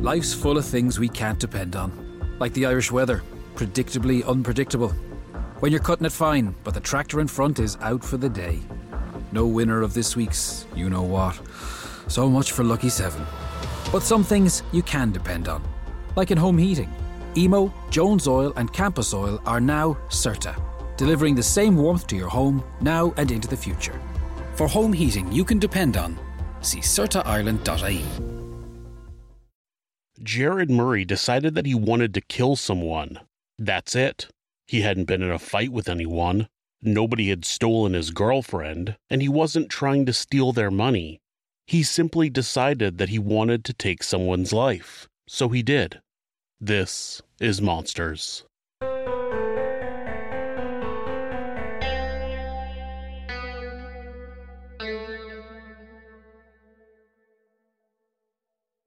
Life's full of things we can't depend on, like the Irish weather, predictably unpredictable. When you're cutting it fine, but the tractor in front is out for the day. No winner of this week's you know what. So much for Lucky 7. But some things you can depend on, like in home heating. Emo, Jones Oil, and Campus Oil are now CERTA, delivering the same warmth to your home now and into the future. For home heating you can depend on, see CERTAIreland.ie. Jerrod Murray decided that he wanted to kill someone. That's it. He hadn't been in a fight with anyone. Nobody had stolen his girlfriend, and he wasn't trying to steal their money. He simply decided that he wanted to take someone's life, so he did. This is Monsters.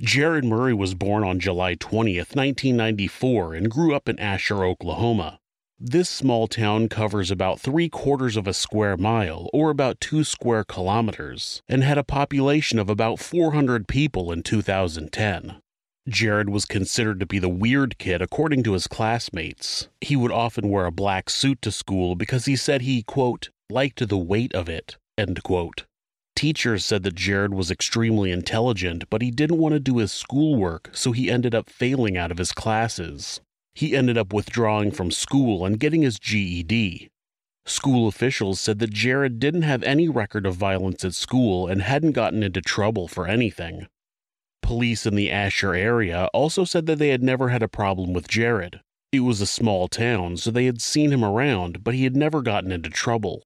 Jerrod Murray was born on July 20th, 1994, and grew up in Asher, Oklahoma. This small town covers about three quarters of a square mile, or about two square kilometers, and had a population of about 400 people in 2010. Jerrod was considered to be the weird kid according to his classmates. He would often wear a black suit to school because he said he, quote, liked the weight of it, end quote. Teachers said that Jerrod was extremely intelligent, but he didn't want to do his schoolwork, so he ended up failing out of his classes. He ended up withdrawing from school and getting his GED. School officials said that Jerrod didn't have any record of violence at school and hadn't gotten into trouble for anything. Police in the Asher area also said that they had never had a problem with Jerrod. It was a small town, so they had seen him around, but he had never gotten into trouble.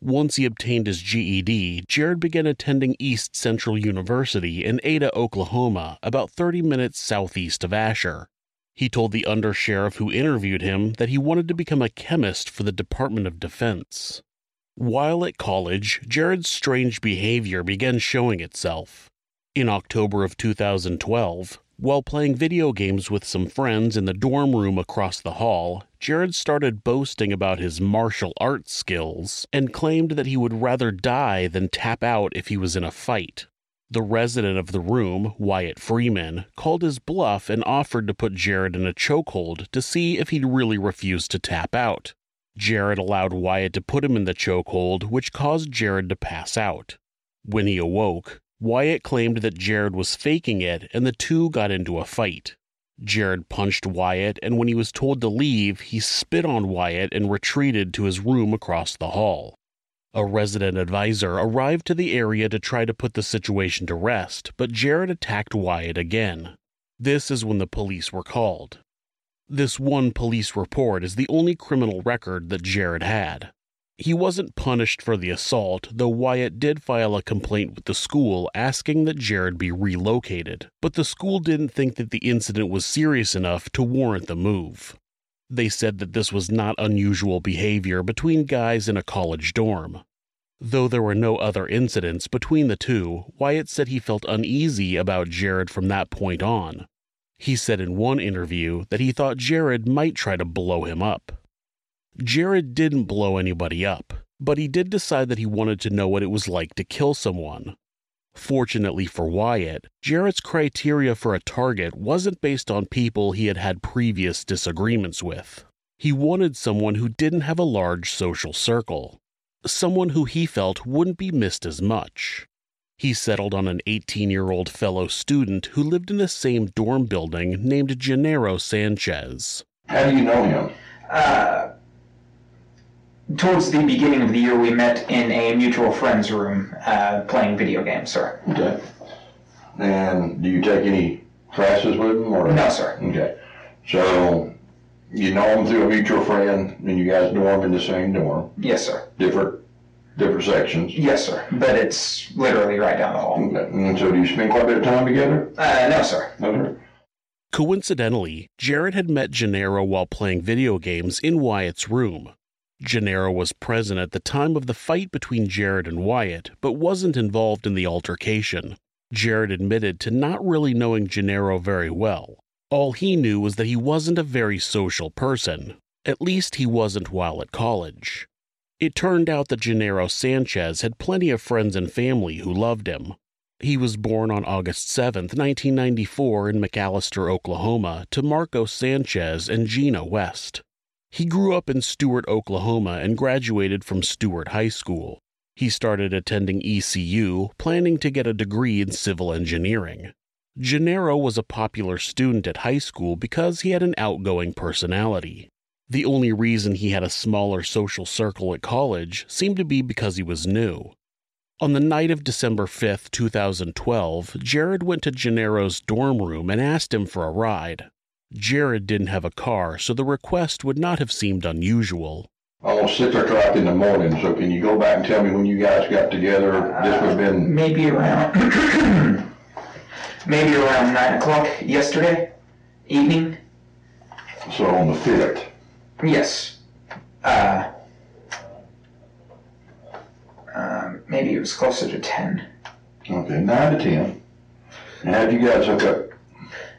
Once he obtained his GED, Jerrod began attending East Central University in Ada, Oklahoma, about 30 minutes southeast of Asher. He told the undersheriff who interviewed him that he wanted to become a chemist for the Department of Defense. While at college, Jerrod's strange behavior began showing itself. In October of 2012, while playing video games with some friends in the dorm room across the hall, Jerrod started boasting about his martial arts skills and claimed that he would rather die than tap out if he was in a fight. The resident of the room, Wyatt Freeman, called his bluff and offered to put Jerrod in a chokehold to see if he'd really refuse to tap out. Jerrod allowed Wyatt to put him in the chokehold, which caused Jerrod to pass out. When he awoke, Wyatt claimed that Jerrod was faking it and the two got into a fight. Jerrod punched Wyatt, and when he was told to leave, he spit on Wyatt and retreated to his room across the hall. A resident advisor arrived to the area to try to put the situation to rest, but Jerrod attacked Wyatt again. This is when the police were called. This one police report is the only criminal record that Jerrod had. He wasn't punished for the assault, though Wyatt did file a complaint with the school asking that Jerrod be relocated, but the school didn't think that the incident was serious enough to warrant the move. They said that this was not unusual behavior between guys in a college dorm. Though there were no other incidents between the two, Wyatt said he felt uneasy about Jerrod from that point on. He said in one interview that he thought Jerrod might try to blow him up. Jerrod didn't blow anybody up, but he did decide that he wanted to know what it was like to kill someone. Fortunately for Wyatt, Jerrod's criteria for a target wasn't based on people he had had previous disagreements with. He wanted someone who didn't have a large social circle, someone who he felt wouldn't be missed as much. He settled on an 18 year old fellow student who lived in the same dorm building named Gennaro Sanchez. How do you know him? Uh, towards the beginning of the year, we met in a mutual friend's room uh, playing video games, sir. Okay. And do you take any classes with him? Or? No, sir. Okay. So you know him through a mutual friend, and you guys dorm in the same dorm, Yes, sir. different different sections. Yes, sir. But it's literally right down the hall. Okay. And so do you spend quite a bit of time together? Uh, no, sir. No, sir. Coincidentally, Jerrod had met Gennaro while playing video games in Wyatt's room. Gennaro was present at the time of the fight between Jerrod and Wyatt, but wasn't involved in the altercation. Jerrod admitted to not really knowing Gennaro very well. All he knew was that he wasn't a very social person. At least he wasn't while at college. It turned out that Gennaro Sanchez had plenty of friends and family who loved him. He was born on August 7, 1994, in McAlester, Oklahoma, to Marcos Sanchez and Gina West. He grew up in Stuart, Oklahoma, and graduated from Stuart High School. He started attending ECU, planning to get a degree in civil engineering. Gennaro was a popular student at high school because he had an outgoing personality. The only reason he had a smaller social circle at college seemed to be because he was new. On the night of December 5, 2012, Jerrod went to Gennaro's dorm room and asked him for a ride. Jerrod didn't have a car, so the request would not have seemed unusual. Almost six o'clock in the morning. So can you go back and tell me when you guys got together? This would have been Maybe around maybe around nine o'clock yesterday evening. so on the fifth. Yes. Uh, um, maybe it was closer to ten. Okay, nine to ten. And how'd you guys hook up?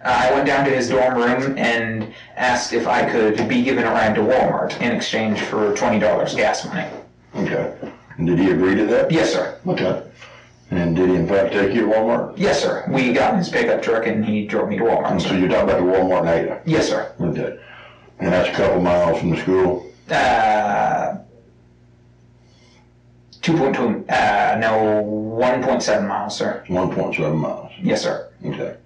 Uh, I went down to his dorm room and asked if I could be given a ride to Walmart in exchange for twenty dollars gas money. Okay. And did he agree to that? Yes, sir. Okay. And did he in fact take you to Walmart? Yes, sir. We got in his pickup truck and he drove me to Walmart. And so you're talking about the Walmart Ada? Yes, sir. Okay. And that's a couple miles from the school? Uh, two point two. Uh, no, one point seven miles, sir. 1.7 miles. Yes, sir. Okay.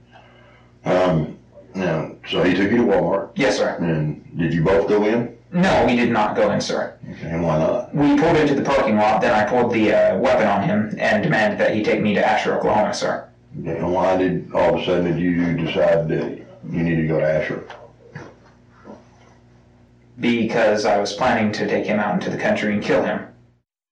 Um, now, so he took you to Walmart, Yes, sir. and did you both go in? No, we did not go in, sir. Okay, and why not? We pulled into the parking lot. Then I pulled the uh, weapon on him and demanded that he take me to Asher, Oklahoma, sir. Okay, and why did all of a sudden did you decide that you needed to go to Asher? Because I was planning to take him out into the country and kill him.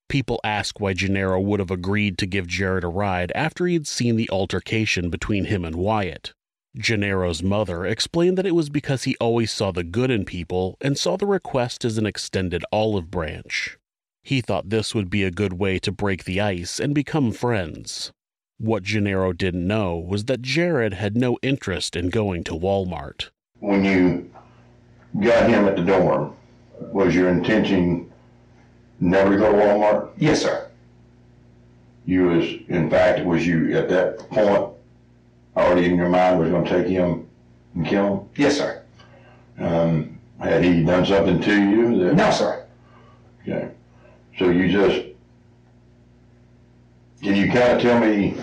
People ask why Gennaro would have agreed to give Jerrod a ride after he had seen the altercation between him and Wyatt. Gennaro's mother explained that it was because he always saw the good in people and saw the request as an extended olive branch. He thought this would be a good way to break the ice and become friends. What Gennaro didn't know was that Jerrod had no interest in going to Walmart. When you got him at the dorm, was your intention never to go to Walmart? Yes, sir. You was, in fact, was you at that point already in your mind was going to take him and kill him? Yes, sir. Um, had he done something to you? That, No, sir. Okay. So you just, can you kind of tell me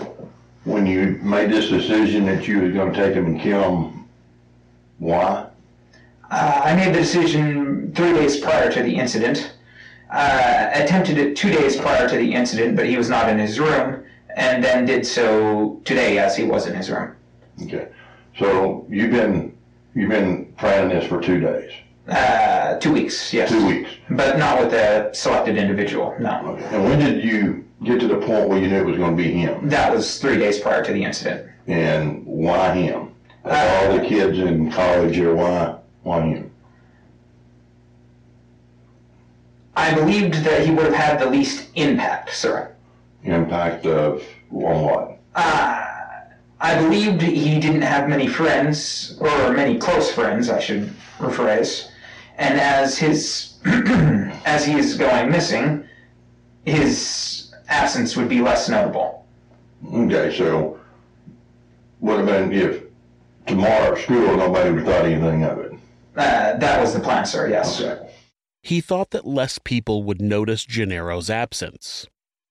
when you made this decision that you was going to take him and kill him, why? Uh, I made the decision three days prior to the incident. Uh, attempted it two days prior to the incident, but he was not in his room, and then did so today as he was in his room. Okay. So you've been, you've been planning this for two days, Uh, two weeks, yes. two weeks. But not with a selected individual, no. Okay. And when did you get to the point where you knew it was going to be him? That was three days prior to the incident. And why him? Of all the kids in college here, why, why him? I believed that he would have had the least impact, sir. Impact of, on what? I believed he didn't have many friends, or many close friends, I should rephrase. And as his, as he is going missing, his absence would be less notable. Okay, so would have been if tomorrow at school nobody would have thought anything of it. Uh, that was the plan, sir. Yes. Okay. He thought that less people would notice Gennaro's absence.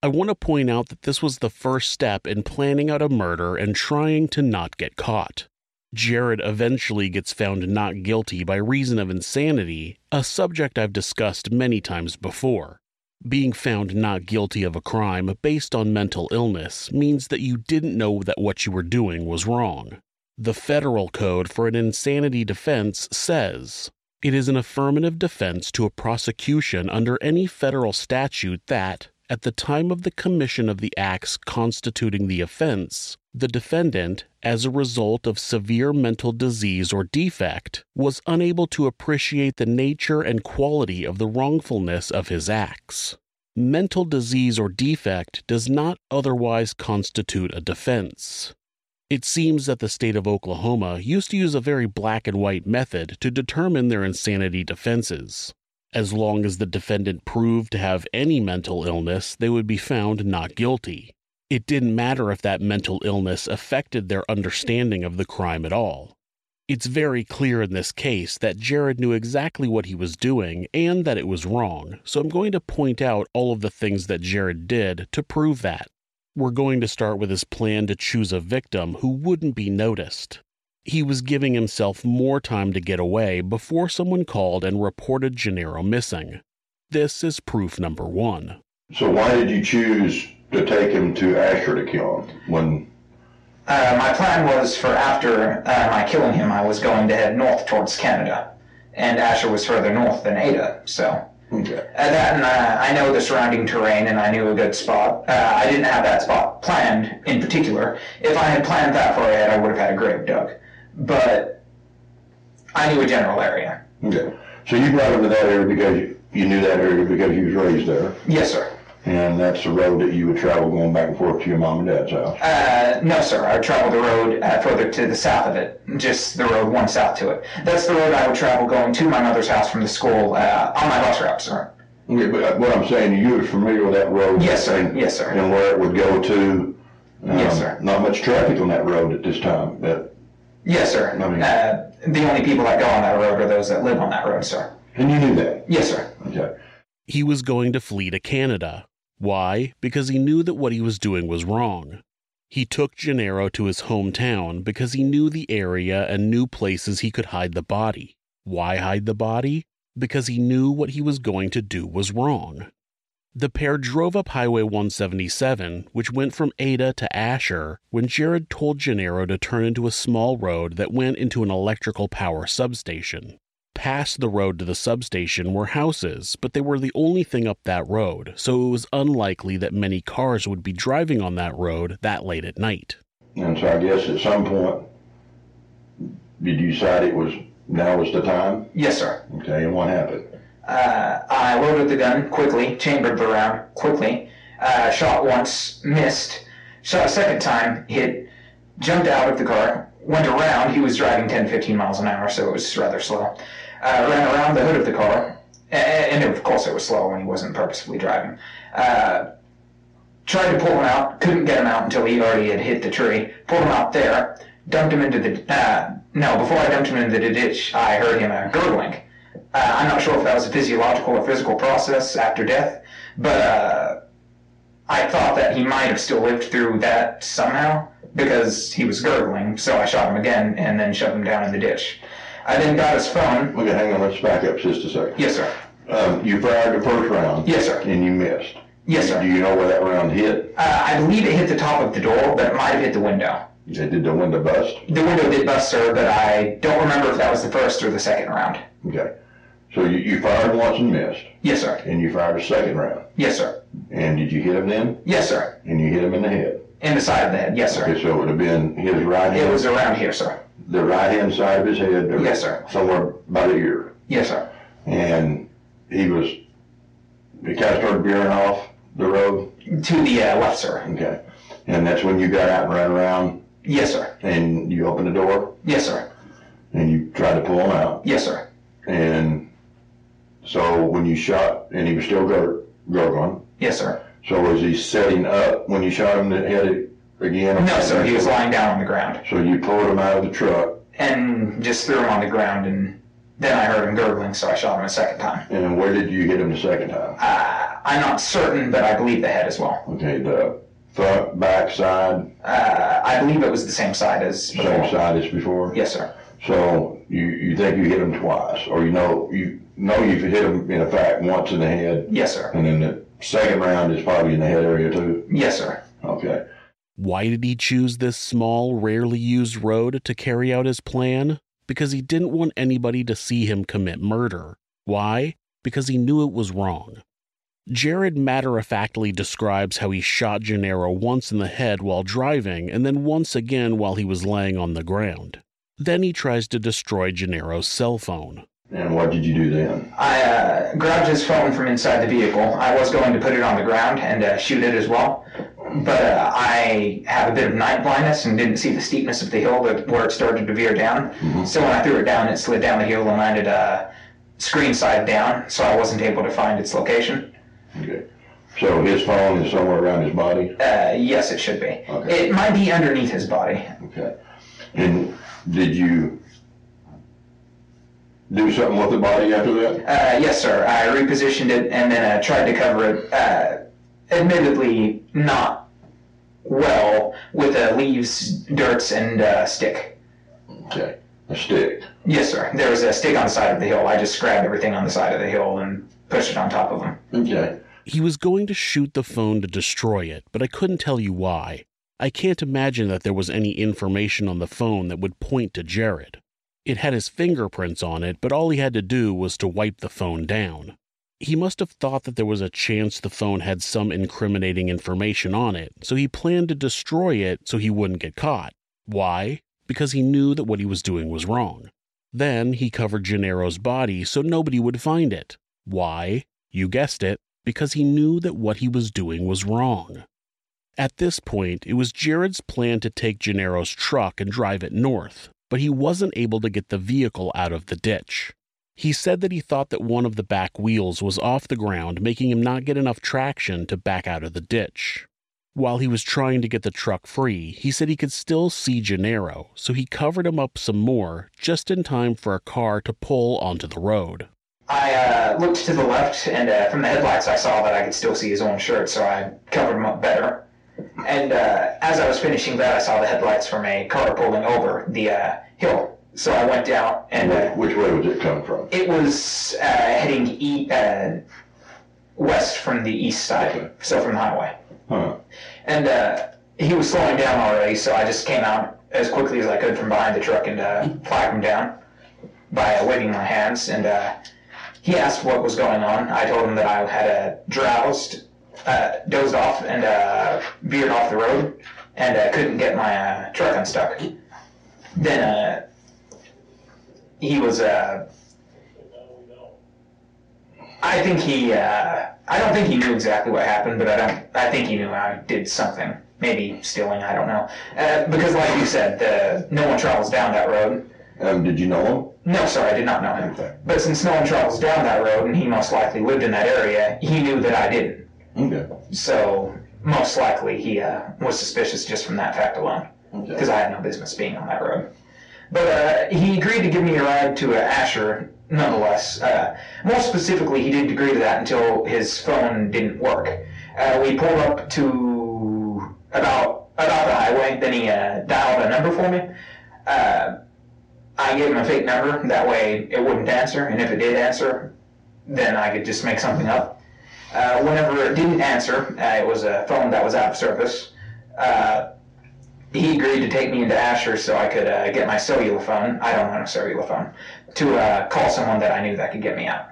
I want to point out that this was the first step in planning out a murder and trying to not get caught. Jerrod eventually gets found not guilty by reason of insanity, a subject I've discussed many times before. Being found not guilty of a crime based on mental illness means that you didn't know that what you were doing was wrong. The federal code for an insanity defense says it is an affirmative defense to a prosecution under any federal statute that, at the time of the commission of the acts constituting the offense, the defendant, as a result of severe mental disease or defect, was unable to appreciate the nature and quality of the wrongfulness of his acts. Mental disease or defect does not otherwise constitute a defense. It seems that the state of Oklahoma used to use a very black and white method to determine their insanity defenses. As long as the defendant proved to have any mental illness, they would be found not guilty. It didn't matter if that mental illness affected their understanding of the crime at all. It's very clear in this case that Jerrod knew exactly what he was doing and that it was wrong, so I'm going to point out all of the things that Jerrod did to prove that. We're going to start with his plan to choose a victim who wouldn't be noticed. He was giving himself more time to get away before someone called and reported Gennaro missing. This is proof number one. So why did you choose to take him to Asher to kill him when Uh, my plan was for after uh, my killing him, I was going to head north towards Canada, and Asher was further north than Ada, so. Okay. Uh, that and uh, I know the surrounding terrain, and I knew a good spot. Uh, I didn't have that spot planned in particular. If I had planned that far ahead, I would have had a grave dug. But I knew a general area. Okay. So you brought him to that area because you, you knew that area because he was raised there. Yes, sir. And that's the road that you would travel going back and forth to your mom and dad's house. Uh, no, sir. I would travel the road uh, further to the south of it, just the road one south to it. That's the road I would travel going to my mother's house from the school uh, on my bus route, sir. Okay, but what I'm saying, you were familiar with that road? Yes, sir. and- Yes, sir. And where it would go to? um, Yes, sir. Not much traffic on that road at this time, but, Yes, sir. I mean- uh, the only people that go on that road are those that live on that road, sir. and you knew that? Yes, sir. Okay. He was going to flee to Canada. Why? Because he knew that what he was doing was wrong. He took Gennaro to his hometown because he knew the area and knew places he could hide the body. Why hide the body? Because he knew what he was going to do was wrong. The pair drove up Highway 177, which went from Ada to Asher, when Jerrod told Gennaro to turn into a small road that went into an electrical power substation. Past the road to the substation were houses, but they were the only thing up that road, so it was unlikely that many cars would be driving on that road that late at night. And so I guess at some point, did you decide it was, now was the time? Yes, sir. Okay, and what happened? Uh, I loaded the gun quickly, chambered the round quickly, uh, shot once, missed, shot a second time, hit, jumped out of the car, went around. He was driving 10, 15 miles an hour, so it was rather slow. Uh, ran around the hood of the car, a- and of course it was slow when he wasn't purposefully driving. Uh, tried to pull him out, couldn't get him out until he already had hit the tree. Pulled him out there, dumped him into the. Uh, no, before I dumped him into the ditch, I heard him gurgling. Uh, I'm not sure if that was a physiological or physical process after death, but uh, I thought that he might have still lived through that somehow because he was gurgling. So I shot him again and then shoved him down in the ditch. I then got his phone. Okay, hang on, let's back up just a second. Yes, sir. Um, you fired the first round. Yes, sir. And you missed. Yes, sir. Do you know where that round hit? Uh, I believe it hit the top of the door, but it might have hit the window. Did the window bust? The window did bust, sir, but I don't remember if that was the first or the second round. Okay. So you, you fired once and missed, Yes, sir. and you fired a second round. Yes, sir. And did you hit him then? Yes, sir. And you hit him in the head. In the side of the head. Yes, sir. Okay, so it would have been his right hand, It was around here, sir. the right hand side of his head. or Yes, sir. Somewhere by the ear. Yes, sir. And he was, he kind of started veering off the road. To the uh, left, sir. Okay. And that's when you got out and ran around Yes, sir. and you opened the door Yes, sir. and you tried to pull him out. Yes, sir. And so when you shot, and he was still gur- gurgling, Yes, sir. so was he setting up when you shot him in the head again? No, sir. He was lying down on the ground So you pulled him out of the truck and just threw him on the ground and then I heard him gurgling, so I shot him a second time. And where did you hit him the second time? Uh, I'm not certain, but I believe the head as well. Okay, the front, back, side, Uh, I believe it was the same side as before. same side as before? Yes, sir. So you, you think you hit him twice, or you know you know you've hit him in fact once in the head, Yes, sir. and then the second round is probably in the head area too. Yes, sir. Okay. Why did he choose this small, rarely used road to carry out his plan? Because he didn't want anybody to see him commit murder. Why? Because he knew it was wrong. Jerrod matter of factly describes how he shot Gennaro once in the head while driving and then once again while he was laying on the ground. Then he tries to destroy Gennaro's cell phone. And what did you do then? I uh, grabbed his phone from inside the vehicle. I was going to put it on the ground and uh, shoot it as well, but uh, I have a bit of night blindness and didn't see the steepness of the hill that, where it started to veer down. So when I threw it down, it slid down the hill and landed uh, screen side down, so I wasn't able to find its location. Okay. So his phone is somewhere around his body. Uh, yes, it should be. Okay. It might be underneath his body. Okay. And did you do something with the body after that? Uh, yes, sir. I repositioned it and then I tried to cover it. Uh, admittedly, not well with uh, leaves, dirts, and uh, stick. Okay. A stick. Yes, sir. There was a stick on the side of the hill. I just grabbed everything on the side of the hill and pushed it on top of him. Okay. He was going to shoot the phone to destroy it, but I couldn't tell you why. I can't imagine that there was any information on the phone that would point to Jerrod. It had his fingerprints on it, but all he had to do was to wipe the phone down. He must have thought that there was a chance the phone had some incriminating information on it, so he planned to destroy it so he wouldn't get caught. Why? Because he knew that what he was doing was wrong. Then he covered Gennaro's body so nobody would find it. Why? You guessed it, because he knew that what he was doing was wrong. At this point, it was Jerrod's plan to take Gennaro's truck and drive it north, but he wasn't able to get the vehicle out of the ditch. He said that he thought that one of the back wheels was off the ground, making him not get enough traction to back out of the ditch. While he was trying to get the truck free, he said he could still see Gennaro, so he covered him up some more just in time for a car to pull onto the road. I uh, looked to the left, and uh, from the headlights, I saw that I could still see his own shirt, so I covered him up better. And uh, as I was finishing that, I saw the headlights from a car pulling over the uh, hill. So I went down, and uh, Which way was it coming from? it was uh, heading e- uh, west from the east side, so from the highway. Huh. And uh, he was slowing down already, so I just came out as quickly as I could from behind the truck and uh, flagged him down by uh, waving my hands. And uh, he asked what was going on. I told him that I had uh, drowsed, uh, dozed off, and uh, veered off the road, and uh, couldn't get my uh, truck unstuck. Then uh, he was. Uh, I think he. Uh, I don't think he knew exactly what happened, but I don't. I think he knew I did something. Maybe stealing. I don't know. Uh, because, like you said, the, no one travels down that road. Um, did you know him? No, sir, I did not know him. But since no one travels down that road, and he most likely lived in that area, he knew that I didn't. Okay. So most likely he uh, was suspicious just from that fact alone, Okay. Because I had no business being on that road. But uh, he agreed to give me a ride to uh, Asher, nonetheless. Uh, more specifically, he didn't agree to that until his phone didn't work. Uh, we pulled up to about about the highway. Then he uh, dialed a number for me. Uh, I gave him a fake number. That way, it wouldn't answer, and if it did answer, then I could just make something up. Whenever it didn't answer, it was a phone that was out of service. Uh, he agreed to take me into Asher so I could uh, get my cellular phone. I don't own a cellular phone to uh, call someone that I knew that could get me out.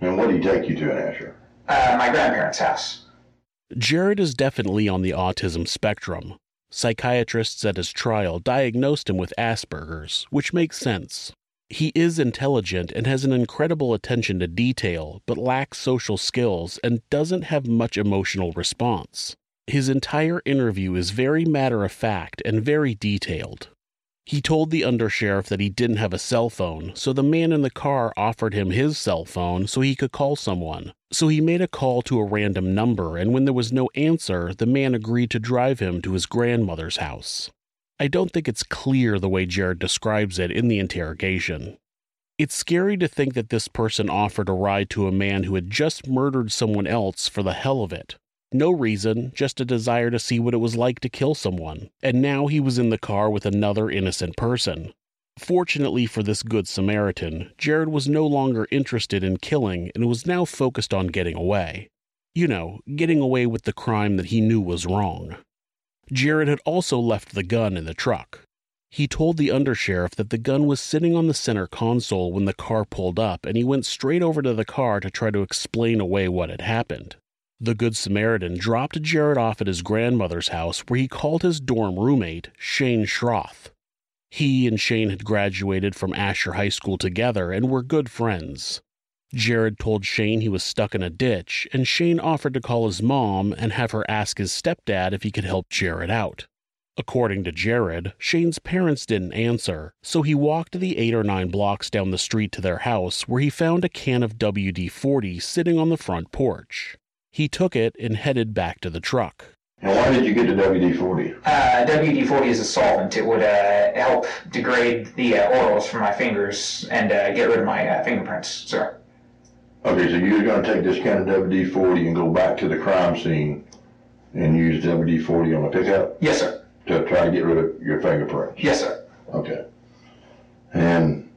And what did he take you to in Asher? Uh, my grandparents' house. Jerrod is definitely on the autism spectrum. Psychiatrists at his trial diagnosed him with Asperger's, which makes sense. He is intelligent and has an incredible attention to detail, but lacks social skills and doesn't have much emotional response. His entire interview is very matter of fact and very detailed. He told the undersheriff that he didn't have a cell phone, so the man in the car offered him his cell phone so he could call someone. So he made a call to a random number, and when there was no answer, the man agreed to drive him to his grandmother's house. I don't think it's clear the way Jerrod describes it in the interrogation. It's scary to think that this person offered a ride to a man who had just murdered someone else for the hell of it. No reason, just a desire to see what it was like to kill someone. And now he was in the car with another innocent person. Fortunately for this Good Samaritan, Jerrod was no longer interested in killing and was now focused on getting away. You know, getting away with the crime that he knew was wrong. Jerrod had also left the gun in the truck. He told the undersheriff that the gun was sitting on the center console when the car pulled up, and he went straight over to the car to try to explain away what had happened. The Good Samaritan dropped Jerrod off at his grandmother's house where he called his dorm roommate, Shane Schroth. He and Shane had graduated from Asher High School together and were good friends. Jerrod told Shane he was stuck in a ditch, and Shane offered to call his mom and have her ask his stepdad if he could help Jerrod out. According to Jerrod, Shane's parents didn't answer, so he walked the eight or nine blocks down the street to their house where he found a can of WD 40 sitting on the front porch. He took it and headed back to the truck. Now, why did you get the WD 40? Uh, WD-40 is a solvent. It would uh, help degrade the uh, oils from my fingers and uh, get rid of my uh, fingerprints, sir. Okay, so you're going to take this can of WD 40 and go back to the crime scene and use WD 40 on the pickup Yes, sir. to try to get rid of your fingerprints? Yes, sir. Okay. And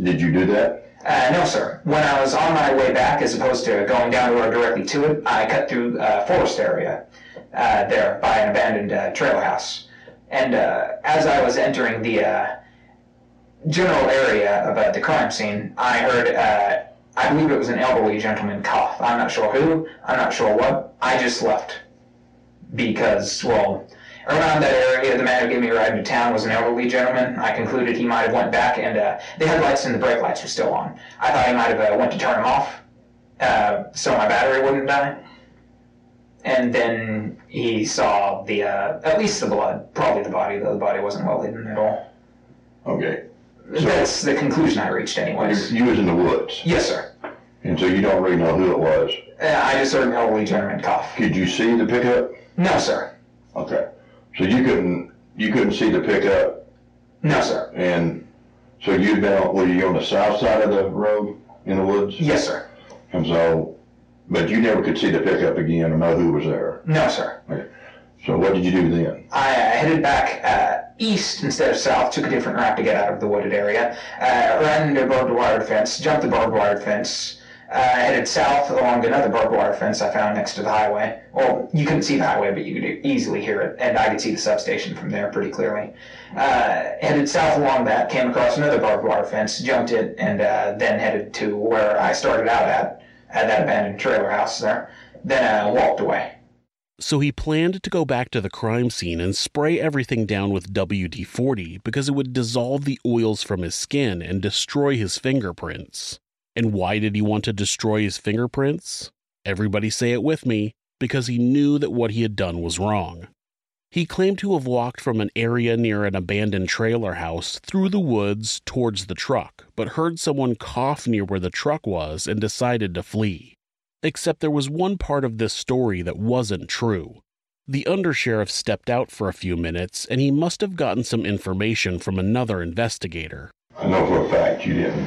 did you do that? Uh, no, sir. When I was on my way back, as opposed to going down road directly to it, I cut through a forest area uh, there by an abandoned uh, trailer house. And uh, as I was entering the uh, general area of uh, the crime scene, I heard, uh, I believe it was an elderly gentleman cough. I'm not sure who, I'm not sure what. I just left. Because, well, around that area, the man who gave me a ride to town was an elderly gentleman. I concluded he might have went back, and uh, the headlights and the brake lights were still on. I thought he might have uh, went to turn them off, uh, so my battery wouldn't die. And then he saw the, uh, at least the blood, probably the body, though the body wasn't well hidden at all. Okay. That's the conclusion I reached, anyways. You, you was in the woods, Yes, sir. and so you don't really know who it was. Uh, I just heard an elderly gentleman cough. Could you see the pickup? No, sir. Okay. So you couldn't you couldn't see the pickup, No, sir. and so you'd been on, were you on the south side of the road in the woods? Yes, sir. And so, but you never could see the pickup again or know who was there. No, sir. Okay. So what did you do then? I uh, headed back uh, east instead of south, took a different route to get out of the wooded area, uh, ran into a barbed wire fence, jumped the barbed wire fence, uh, headed south along another barbed wire fence I found next to the highway. Well, you couldn't see the highway, but you could easily hear it, and I could see the substation from there pretty clearly. Uh, headed south along that, came across another barbed wire fence, jumped it, and uh, then headed to where I started out at, at that abandoned trailer house there. Then uh, walked away. So he planned to go back to the crime scene and spray everything down with WD 40 because it would dissolve the oils from his skin and destroy his fingerprints. And why did he want to destroy his fingerprints? Everybody say it with me because he knew that what he had done was wrong. He claimed to have walked from an area near an abandoned trailer house through the woods towards the truck, but heard someone cough near where the truck was and decided to flee. Except there was one part of this story that wasn't true. The undersheriff stepped out for a few minutes and he must have gotten some information from another investigator. I know for a fact you didn't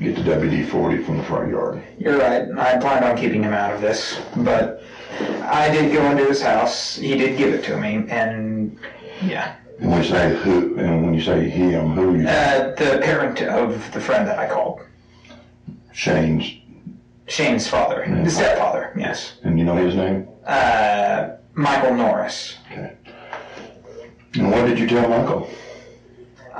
get the WD 40 from the front yard. You're right. I planned on keeping him out of this, but I did go into his house. He did give it to me, and yeah. And when you say who, and when you say him, who you? Uh, the parent of the friend that I called, Shane's, Shane's father, the stepfather, yes. and you know his name? Uh, Michael Norris. Okay. And what did you tell Michael?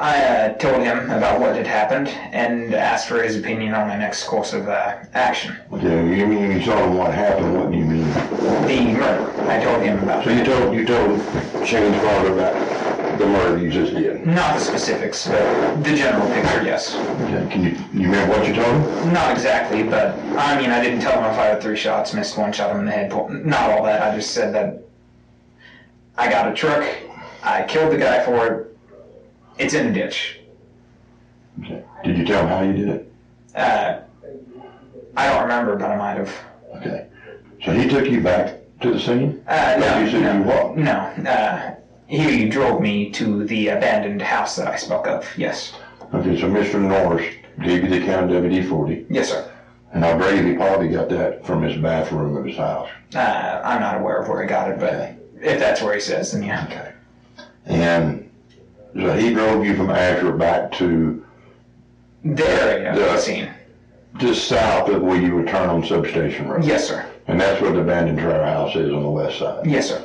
I uh, told him about what had happened and asked for his opinion on my next course of uh, action. Yeah, you mean you told him what happened? What do you mean? The murder. I told him about So you told you told Shane's father about the murder you just did. not the specifics, but the general picture, yes. Okay. Can you you remember what you told him? Not exactly, but I mean, I didn't tell him I fired three shots, missed one, shot him in the head. Not all that. I just said that I got a truck, I killed the guy for it. It's in a ditch. Okay. Did you tell him how you did it? Uh, I don't remember, but I might have. Okay. So he took you back to the scene? Uh, no, you said no, you no. Uh, he drove me to the abandoned house that I spoke of. Yes. Okay, so Mr. Norris gave you the count of WD-40, Yes, sir. and I believe he probably got that from his bathroom of his house. Uh, I'm not aware of where he got it, but if that's where he says, then yeah. Okay. And so he drove you from Asher back to The area The- the scene. just south of where you would turn on Substation Road. Yes, sir. And that's where the abandoned trailer house is on the west side. Yes, sir.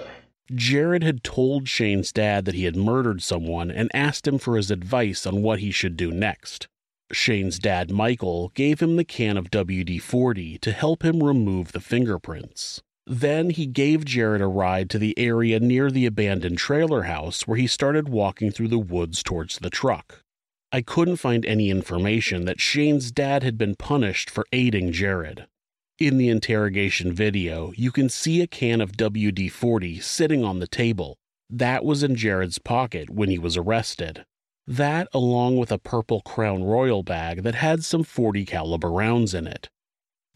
Jerrod had told Shane's dad that he had murdered someone and asked him for his advice on what he should do next. Shane's dad, Michael, gave him the can of WD 40 to help him remove the fingerprints. Then he gave Jerrod a ride to the area near the abandoned trailer house where he started walking through the woods towards the truck. I couldn't find any information that Shane's dad had been punished for aiding Jerrod. In the interrogation video, you can see a can of WD 40 sitting on the table. That was in Jerrod's pocket when he was arrested. That, along with a purple Crown Royal bag that had some 40 caliber rounds in it.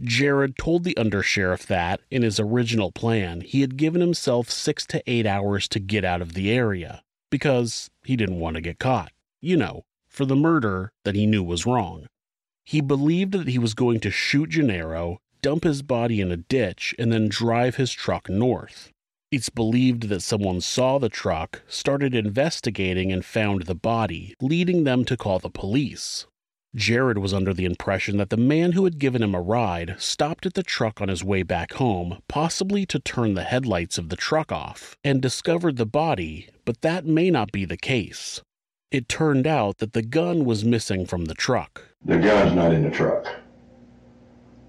Jerrod told the undersheriff that, in his original plan, he had given himself six to eight hours to get out of the area because he didn't want to get caught. You know, for the murder that he knew was wrong. He believed that he was going to shoot Gennaro, dump his body in a ditch, and then drive his truck north. It's believed that someone saw the truck, started investigating, and found the body, leading them to call the police. Jerrod was under the impression that the man who had given him a ride stopped at the truck on his way back home, possibly to turn the headlights of the truck off, and discovered the body, but that may not be the case. It turned out that the gun was missing from the truck. The gun's not in the truck.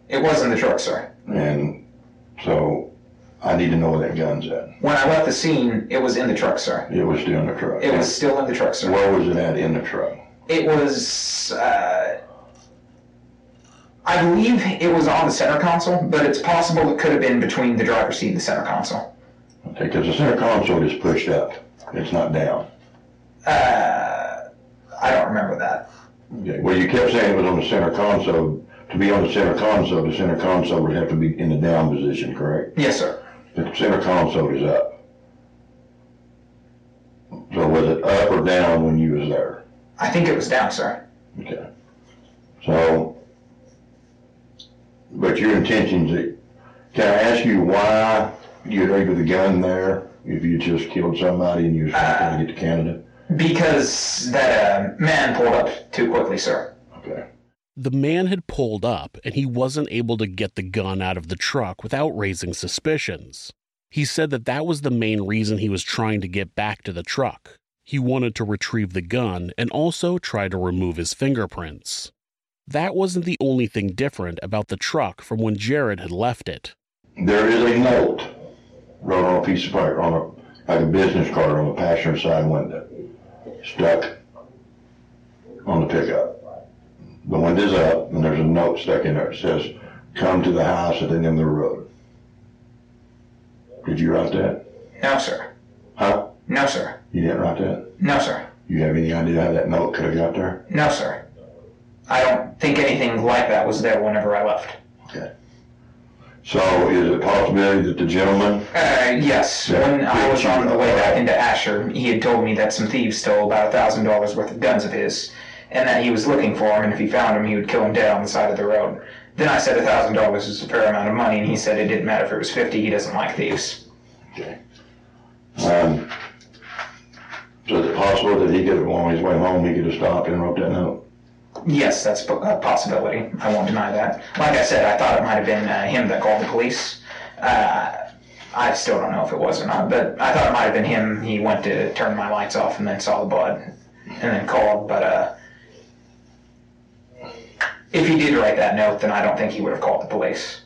It was in the truck, sir. And so I need to know where that gun's at. When I left the scene, it was in the truck, sir. It was still in the truck. It was still in the truck, sir. Where was it at in the truck? It was. Uh, I believe it was on the center console, but it's possible it could have been between the driver's seat and the center console. Okay, because the center console is pushed up. It's not down. Uh, I don't remember that. Okay. Well, you kept saying it was on the center console. To be on the center console, the center console would have to be in the down position, correct? Yes, sir. The center console is up. So was it up or down when you was there? I think it was down, sir. Okay. So, but your intentions, can I ask you why you'd leave the gun there if you just killed somebody and you was trying to get to Canada? Because that uh, man pulled up too quickly, sir. Okay. The man had pulled up and he wasn't able to get the gun out of the truck without raising suspicions. He said that that was the main reason he was trying to get back to the truck. He wanted to retrieve the gun and also try to remove his fingerprints. That wasn't the only thing different about the truck from when Jerrod had left it. There is a note wrote on a piece of paper, on a, like a business card on the passenger side window, stuck on the pickup. The window's up, and there's a note stuck in there. It says, "Come to the house at the end of the road." Did you write that? No, sir. Huh? No, sir. You didn't write that? No, sir. You have any idea how that note could have got there? No, sir. I don't think anything like that was there whenever I left. Okay. So, is it possibility that the gentleman? Uh, yes. When I was on the way back into Asher, he had told me that some thieves stole about a thousand dollars worth of guns of his, and that he was looking for him, and if he found him, he would kill him dead on the side of the road. Then I said a thousand dollars is a fair amount of money, and he said it didn't matter if it was fifty. He doesn't like thieves. Okay. Um, so is it possible that he could have, on his way home, he could have stopped and wrote that note? Yes, that's a possibility. I won't deny that. Like I said, I thought it might have been uh, him that called the police. Uh, I still don't know if it was or not, but I thought it might have been him. He went to turn my lights off and then saw the blood and then called. But uh, if he did write that note, then I don't think he would have called the police.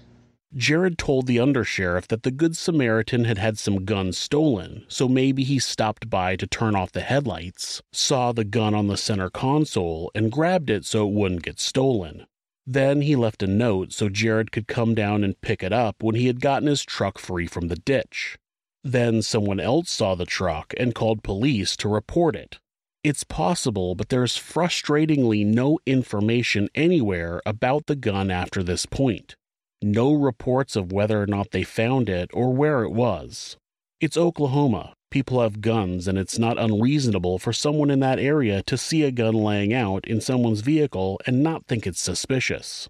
Jerrod told the undersheriff that the Good Samaritan had had some guns stolen, so maybe he stopped by to turn off the headlights, saw the gun on the center console, and grabbed it so it wouldn't get stolen. Then he left a note so Jerrod could come down and pick it up when he had gotten his truck free from the ditch. Then someone else saw the truck and called police to report it. It's possible, but there's frustratingly no information anywhere about the gun after this point no reports of whether or not they found it or where it was. It's Oklahoma. People have guns, and it's not unreasonable for someone in that area to see a gun laying out in someone's vehicle and not think it's suspicious.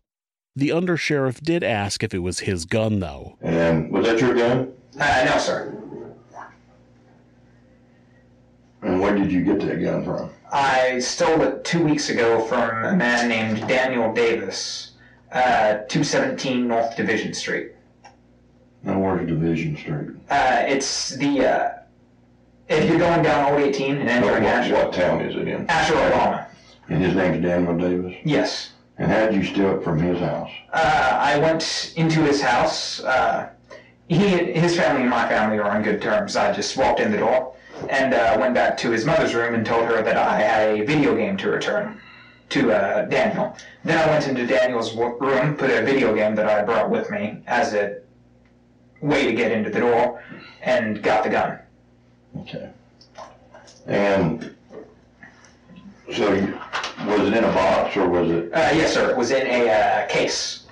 The undersheriff did ask if it was his gun, though. And was that your gun? Uh, no, sir. And where did you get that gun from? I stole it two weeks ago from a man named Daniel Davis, uh, 217 North Division Street. Now, where's Division Street? Uh, it's the, uh, if you're going down Old 18 and What, entering what, Asher, what town is it in? Asher, Oklahoma. And his name's Daniel Davis? Yes. And how did you steal it from his house? Uh, I went into his house. Uh, he, his family and my family are on good terms. I just walked in the door and uh, went back to his mother's room and told her that I had a video game to return to uh, Daniel. Then I went into Daniel's w- room, put a video game that I brought with me as a way to get into the door, and got the gun. Okay. And so you, was it in a box or was it, Uh, yes, sir. It was in a uh, case.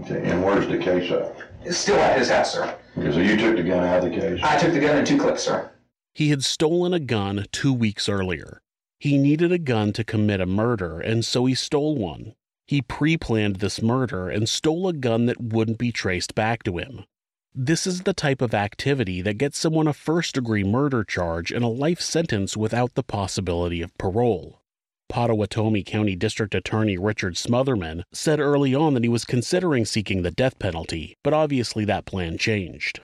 okay, and where's the case at? It's still at his house, sir. Okay, so you took the gun out of the case? I took the gun in two clips, sir. He had stolen a gun two weeks earlier. He needed a gun to commit a murder, and so he stole one. He pre planned this murder and stole a gun that wouldn't be traced back to him. This is the type of activity that gets someone a first degree murder charge and a life sentence without the possibility of parole. Pottawatomie County District Attorney Richard Smotherman said early on that he was considering seeking the death penalty, but obviously that plan changed.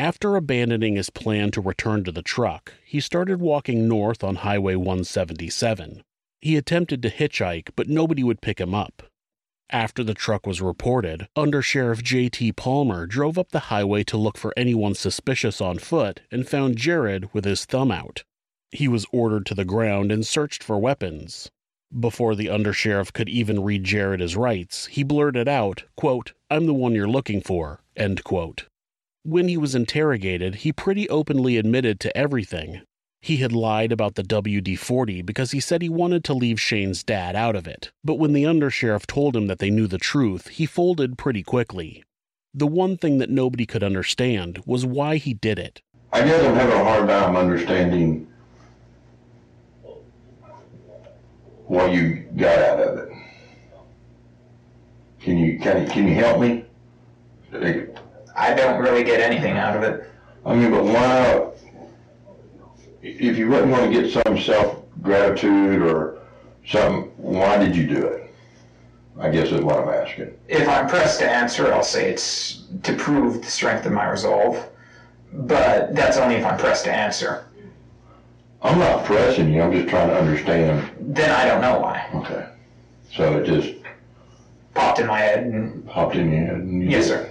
After abandoning his plan to return to the truck, he started walking north on Highway 177. He attempted to hitchhike, but nobody would pick him up. After the truck was reported, Undersheriff J.T. Palmer drove up the highway to look for anyone suspicious on foot and found Jerrod with his thumb out. He was ordered to the ground and searched for weapons. Before the undersheriff could even read Jerrod his rights, he blurted out, quote, I'm the one you're looking for, end quote. When he was interrogated, he pretty openly admitted to everything. He had lied about the WD 40 because he said he wanted to leave Shane's dad out of it, but when the undersheriff told him that they knew the truth, he folded pretty quickly. The one thing that nobody could understand was why he did it. I guess I'm having a hard time understanding what you got out of it. Can you, can you, can you help me? I don't really get anything out of it. I mean, but why, if you wouldn't want to get some self-gratitude or something, why did you do it? I guess is what I'm asking. If I'm pressed to answer, I'll say it's to prove the strength of my resolve. But that's only if I'm pressed to answer. I'm not pressing you, I'm just trying to understand. Then I don't know why. Okay. So it just Popped in my head, and popped in your head? and you yes, did sir.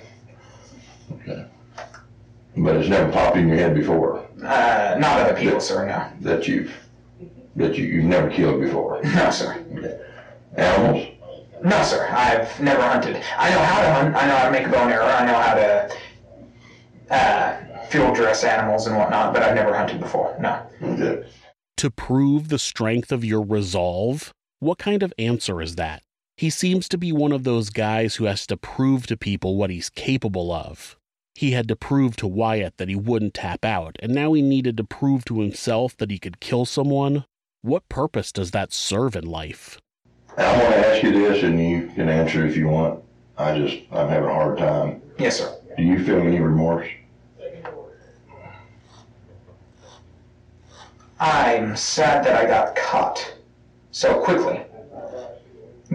It. Okay. But it's never popped in your head before, Uh, not other people, sir. No, that you've, that you, you've never killed before? no, sir. Animals? No, sir. I've never hunted. I know how to hunt. I know how to make a bone and arrow. I know how to uh, field dress animals and whatnot. But I've never hunted before. No. Okay. To prove the strength of your resolve? What kind of answer is that? He seems to be one of those guys who has to prove to people what he's capable of. He had to prove to Wyatt that he wouldn't tap out, and now he needed to prove to himself that he could kill someone? What purpose does that serve in life? I want to ask you this, and you can answer if you want. I just, I'm having a hard time. Yes, sir. Do you feel any remorse? I'm sad that I got caught so quickly.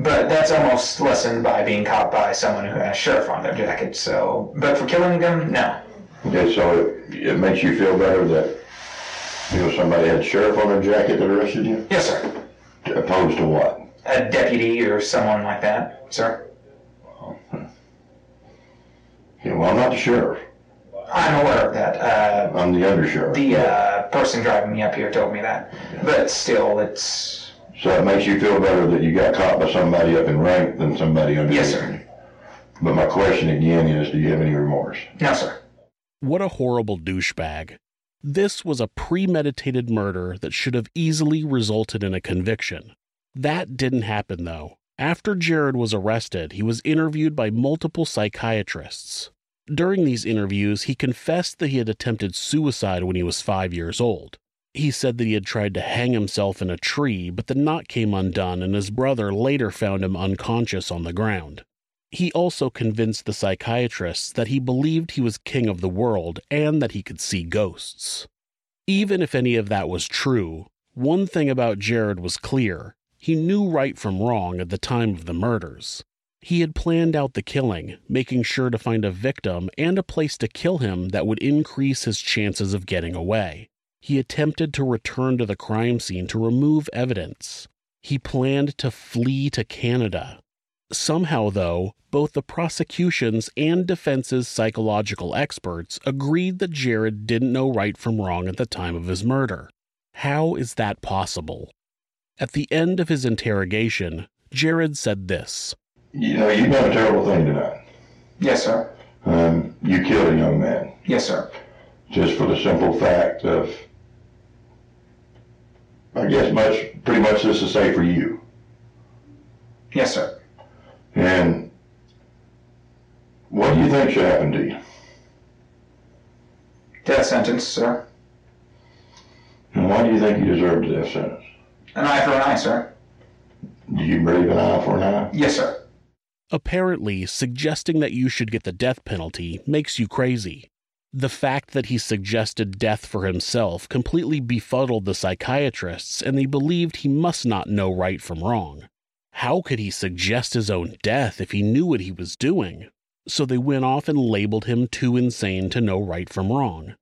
But that's almost lessened by being caught by someone who has sheriff on their jacket. So, but for killing them, no. Okay, so it, it makes you feel better that, you know, somebody had sheriff on their jacket that arrested you? Yes, sir. Opposed to what? A deputy or someone like that, sir. Yeah, well, I'm not the sheriff. I'm aware of that. Uh, I'm the undersheriff. the uh, person driving me up here told me that. But still, it's So it makes you feel better that you got caught by somebody up in rank than somebody under Yes, you. sir. But my question again is, do you have any remorse? no, sir. What a horrible douchebag. This was a premeditated murder that should have easily resulted in a conviction. That didn't happen, though. After Jerrod was arrested, he was interviewed by multiple psychiatrists. During these interviews, he confessed that he had attempted suicide when he was five years old. He said that he had tried to hang himself in a tree, but the knot came undone and his brother later found him unconscious on the ground. He also convinced the psychiatrists that he believed he was king of the world and that he could see ghosts. Even if any of that was true, one thing about Jerrod was clear he knew right from wrong at the time of the murders. He had planned out the killing, making sure to find a victim and a place to kill him that would increase his chances of getting away. He attempted to return to the crime scene to remove evidence. He planned to flee to Canada. Somehow, though, both the prosecution's and defense's psychological experts agreed that Jerrod didn't know right from wrong at the time of his murder. How is that possible? At the end of his interrogation, Jerrod said this You know, you've done a terrible thing tonight. Yes, sir. Um, you killed a young man Yes, sir. just for the simple fact of, I guess, much pretty much this to say for you. Yes, sir. And what do you think should happen to you? Death sentence, sir. And why do you think you deserve the death sentence? An eye for an eye, sir. Do you believe an eye for an eye? Yes, sir. Apparently, suggesting that you should get the death penalty makes you crazy. The fact that he suggested death for himself completely befuddled the psychiatrists, and they believed he must not know right from wrong. How could he suggest his own death if he knew what he was doing? So they went off and labeled him too insane to know right from wrong.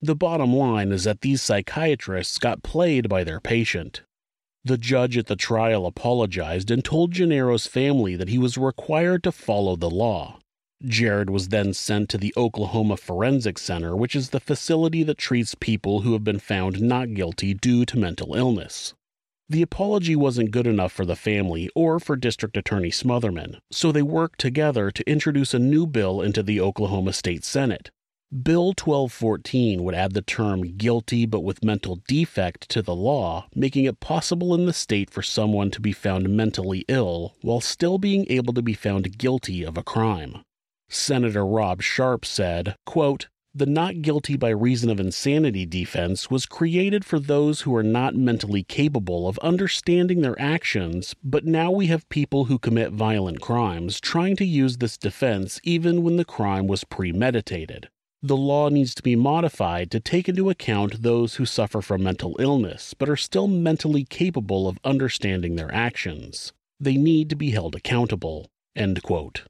The bottom line is that these psychiatrists got played by their patient. The judge at the trial apologized and told Gennaro's family that he was required to follow the law. Jerrod was then sent to the Oklahoma Forensic Center, which is the facility that treats people who have been found not guilty due to mental illness. The apology wasn't good enough for the family or for District Attorney Smotherman, so they worked together to introduce a new bill into the Oklahoma State Senate. Bill 1214 would add the term guilty but with mental defect to the law, making it possible in the state for someone to be found mentally ill while still being able to be found guilty of a crime. Senator Ron Sharp said, quote, the not guilty by reason of insanity defense was created for those who are not mentally capable of understanding their actions, but now we have people who commit violent crimes trying to use this defense even when the crime was premeditated. The law needs to be modified to take into account those who suffer from mental illness but are still mentally capable of understanding their actions. They need to be held accountable. End quote.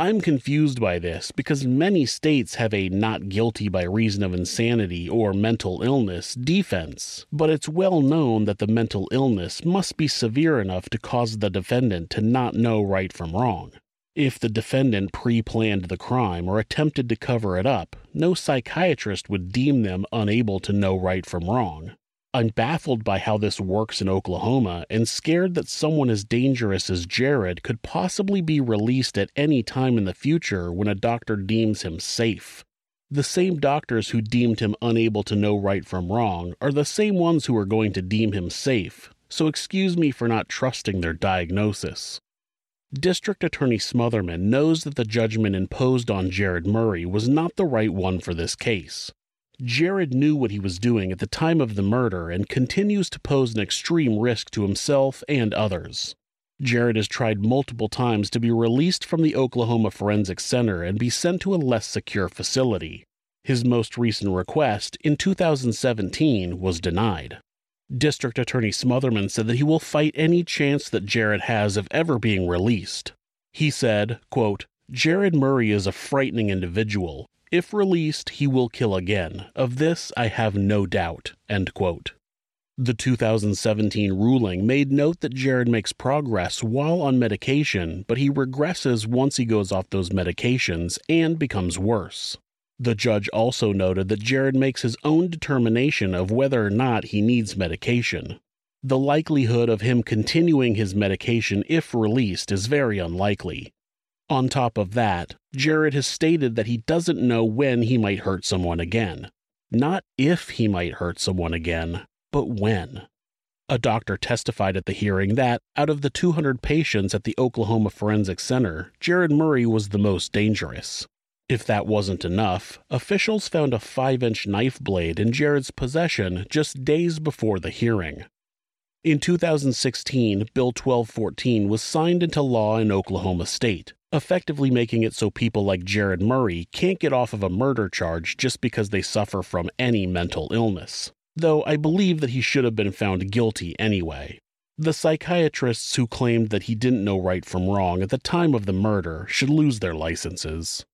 I'm confused by this because many states have a not guilty by reason of insanity or mental illness defense, but it's well known that the mental illness must be severe enough to cause the defendant to not know right from wrong. If the defendant pre planned the crime or attempted to cover it up, no psychiatrist would deem them unable to know right from wrong. I'm baffled by how this works in Oklahoma and scared that someone as dangerous as Jerrod could possibly be released at any time in the future when a doctor deems him safe. The same doctors who deemed him unable to know right from wrong are the same ones who are going to deem him safe, so excuse me for not trusting their diagnosis. District Attorney Smotherman knows that the judgment imposed on Jerrod Murray was not the right one for this case. Jerrod knew what he was doing at the time of the murder and continues to pose an extreme risk to himself and others. Jerrod has tried multiple times to be released from the Oklahoma Forensic Center and be sent to a less secure facility. His most recent request, in 2017, was denied. District Attorney Smotherman said that he will fight any chance that Jerrod has of ever being released. He said, quote, Jerrod Murray is a frightening individual. If released, he will kill again. Of this I have no doubt. End quote. The 2017 ruling made note that Jerrod makes progress while on medication, but he regresses once he goes off those medications and becomes worse. The judge also noted that Jerrod makes his own determination of whether or not he needs medication. The likelihood of him continuing his medication if released is very unlikely. On top of that, Jerrod has stated that he doesn't know when he might hurt someone again. Not if he might hurt someone again, but when. A doctor testified at the hearing that, out of the 200 patients at the Oklahoma Forensic Center, Jerrod Murray was the most dangerous. If that wasn't enough, officials found a 5 inch knife blade in Jerrod's possession just days before the hearing. In 2016, Bill 1214 was signed into law in Oklahoma State, effectively making it so people like Jerrod Murray can't get off of a murder charge just because they suffer from any mental illness. Though I believe that he should have been found guilty anyway. The psychiatrists who claimed that he didn't know right from wrong at the time of the murder should lose their licenses.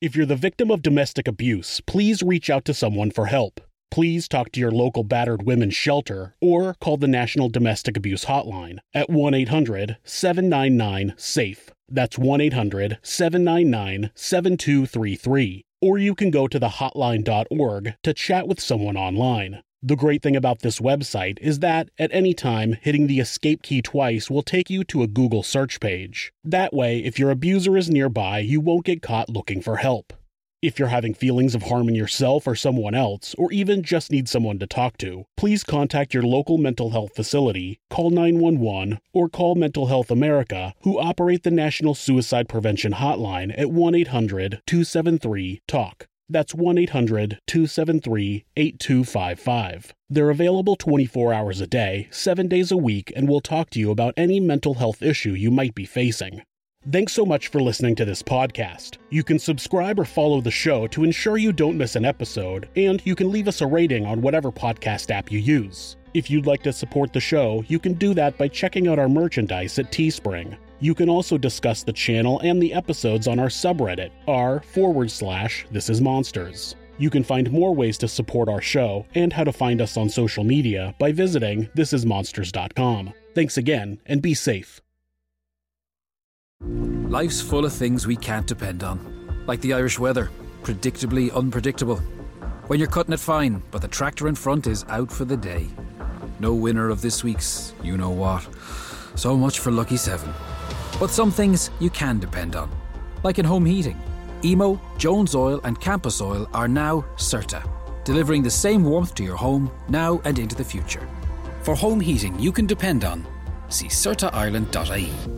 If you're the victim of domestic abuse, please reach out to someone for help. Please talk to your local battered women's shelter or call the National Domestic Abuse Hotline at 1 800 799 SAFE. That's 1 800 799 7233. Or you can go to the hotline.org to chat with someone online. The great thing about this website is that, at any time, hitting the escape key twice will take you to a Google search page. That way, if your abuser is nearby, you won't get caught looking for help. If you're having feelings of harming yourself or someone else, or even just need someone to talk to, please contact your local mental health facility, call 911, or call Mental Health America, who operate the National Suicide Prevention Hotline at 1 800 273 TALK. That's 1 800 273 8255. They're available 24 hours a day, 7 days a week, and will talk to you about any mental health issue you might be facing. Thanks so much for listening to this podcast. You can subscribe or follow the show to ensure you don't miss an episode, and you can leave us a rating on whatever podcast app you use. If you'd like to support the show, you can do that by checking out our merchandise at Teespring. You can also discuss the channel and the episodes on our subreddit, r forward slash this is monsters. You can find more ways to support our show and how to find us on social media by visiting thisismonsters.com. Thanks again, and be safe. Life's full of things we can't depend on, like the Irish weather, predictably unpredictable. When you're cutting it fine, but the tractor in front is out for the day. No winner of this week's you know what. So much for Lucky 7. But some things you can depend on, like in home heating. Emo, Jones Oil, and Campus Oil are now CERTA, delivering the same warmth to your home now and into the future. For home heating you can depend on, see CERTAIreland.ie.